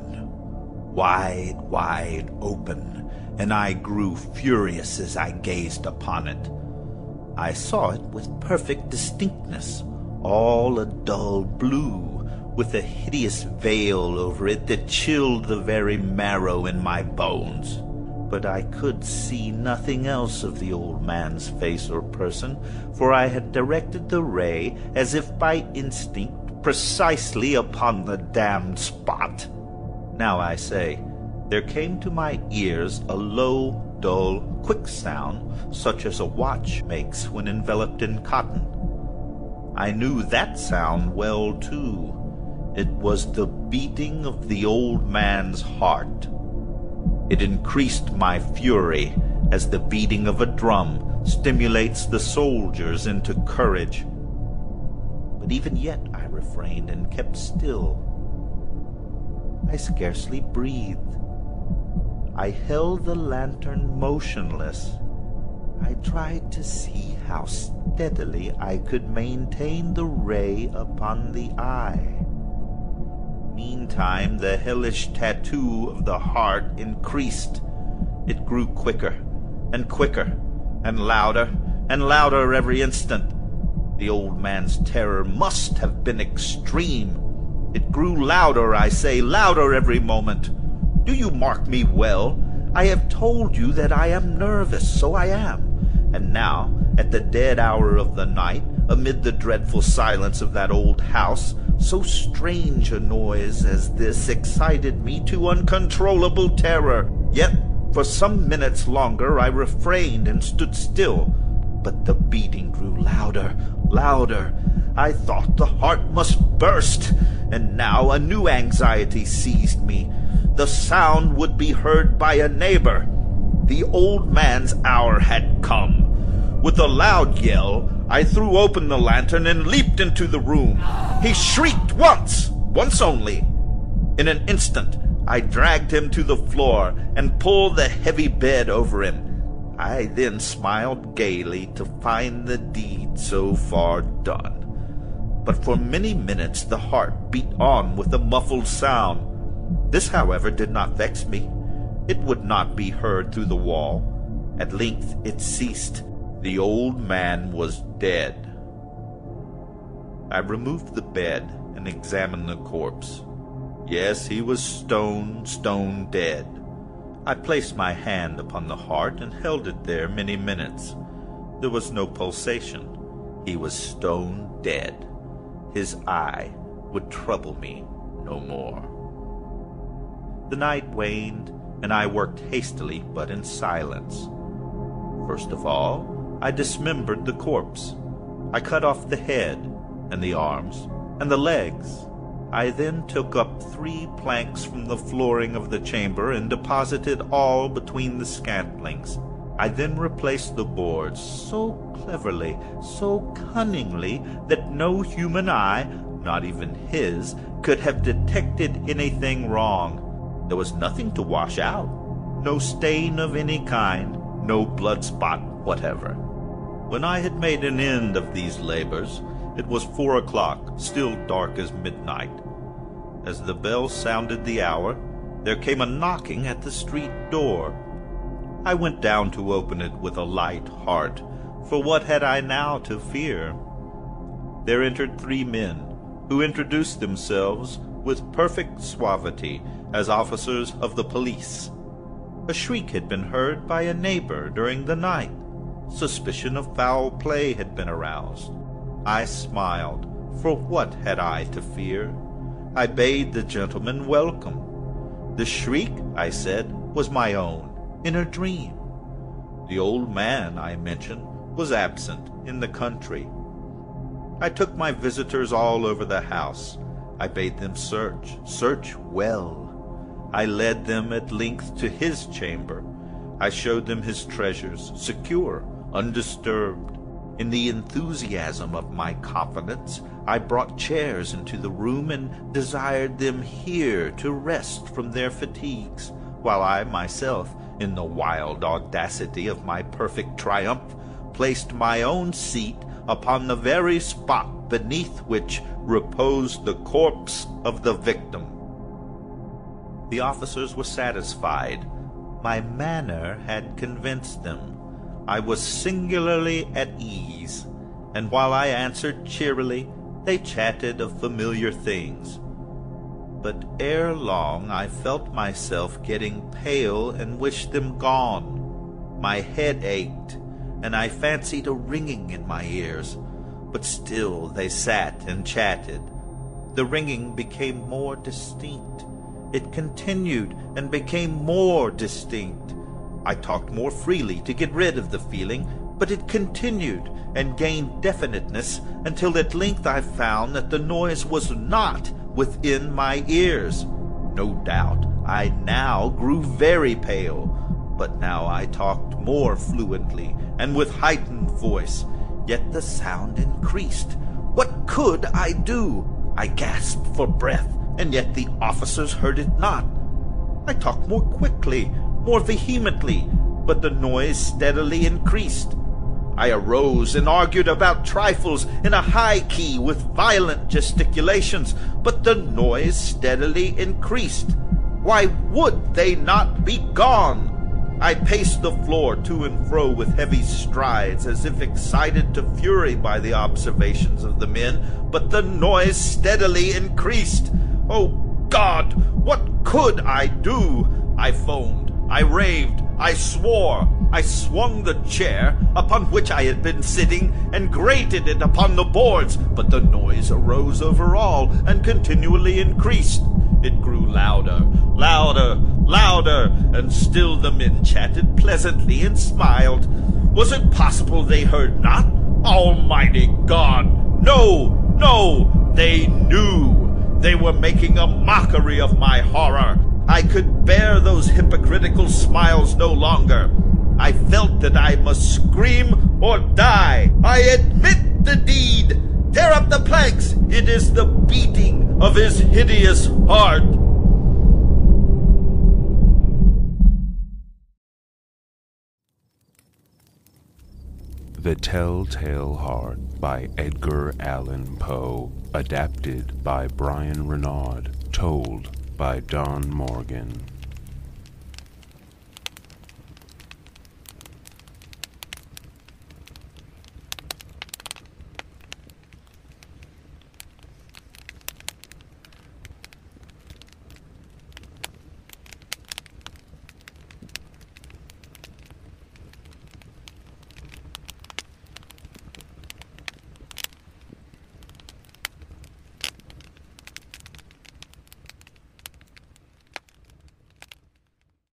S10: wide, wide open, and I grew furious as I gazed upon it. I saw it with perfect distinctness, all a dull blue, with a hideous veil over it that chilled the very marrow in my bones but I could see nothing else of the old man's face or person, for I had directed the ray, as if by instinct, precisely upon the damned spot. Now I say, there came to my ears a low, dull, quick sound, such as a watch makes when enveloped in cotton. I knew that sound well, too. It was the beating of the old man's heart. It increased my fury as the beating of a drum stimulates the soldiers into courage. But even yet I refrained and kept still. I scarcely breathed. I held the lantern motionless. I tried to see how steadily I could maintain the ray upon the eye. Meantime, the hellish tattoo of the heart increased. It grew quicker and quicker and louder and louder every instant. The old man's terror must have been extreme. It grew louder, I say, louder every moment. Do you mark me well? I have told you that I am nervous, so I am. And now, at the dead hour of the night, amid the dreadful silence of that old house, so strange a noise as this excited me to uncontrollable terror. Yet, for some minutes longer I refrained and stood still, but the beating grew louder, louder. I thought the heart must burst, and now a new anxiety seized me. The sound would be heard by a neighbor. The old man's hour had come. With a loud yell, I threw open the lantern and leaped into the room. He shrieked once, once only. In an instant, I dragged him to the floor and pulled the heavy bed over him. I then smiled gaily to find the deed so far done. But for many minutes the heart beat on with a muffled sound. This, however, did not vex me. It would not be heard through the wall. At length it ceased. The old man was dead. I removed the bed and examined the corpse. Yes, he was stone, stone dead. I placed my hand upon the heart and held it there many minutes. There was no pulsation. He was stone dead. His eye would trouble me no more. The night waned, and I worked hastily but in silence. First of all, I dismembered the corpse. I cut off the head, and the arms, and the legs. I then took up three planks from the flooring of the chamber and deposited all between the scantlings. I then replaced the boards so cleverly, so cunningly, that no human eye, not even his, could have detected anything wrong. There was nothing to wash out, no stain of any kind, no blood spot whatever. When I had made an end of these labors, it was four o'clock, still dark as midnight. As the bell sounded the hour, there came a knocking at the street door. I went down to open it with a light heart, for what had I now to fear? There entered three men, who introduced themselves with perfect suavity as officers of the police. A shriek had been heard by a neighbor during the night. Suspicion of foul play had been aroused. I smiled, for what had I to fear? I bade the gentleman welcome. The shriek, I said, was my own, in a dream. The old man, I mentioned, was absent in the country. I took my visitors all over the house. I bade them search, search well. I led them at length to his chamber. I showed them his treasures, secure, undisturbed. In the enthusiasm of my confidence, I brought chairs into the room and desired them here to rest from their fatigues, while I myself, in the wild audacity of my perfect triumph, placed my own seat upon the very spot beneath which reposed the corpse of the victim. The officers were satisfied. My manner had convinced them. I was singularly at ease, and while I answered cheerily, they chatted of familiar things. But ere long I felt myself getting pale and wished them gone. My head ached, and I fancied a ringing in my ears, but still they sat and chatted. The ringing became more distinct. It continued and became more distinct. I talked more freely to get rid of the feeling, but it continued and gained definiteness until at length I found that the noise was not within my ears. No doubt I now grew very pale, but now I talked more fluently and with heightened voice, yet the sound increased. What could I do? I gasped for breath and yet the officers heard it not. I talked more quickly, more vehemently, but the noise steadily increased. I arose and argued about trifles in a high key with violent gesticulations, but the noise steadily increased. Why would they not be gone? I paced the floor to and fro with heavy strides, as if excited to fury by the observations of the men, but the noise steadily increased. Oh God, what could I do? I foamed. I raved, I swore, I swung the chair upon which I had been sitting and grated it upon the boards, but the noise arose over all and continually increased. It grew louder, louder, louder, and still the men chatted pleasantly and smiled. Was it possible they heard not? Almighty God! No, no, they knew. They were making a mockery of my horror. I could bear those hypocritical smiles no longer. I felt that I must scream or die. I admit the deed. Tear up the planks. It is the beating of his hideous heart.
S4: The Telltale Heart by Edgar Allan Poe, adapted by Brian Renaud, told by Don Morgan.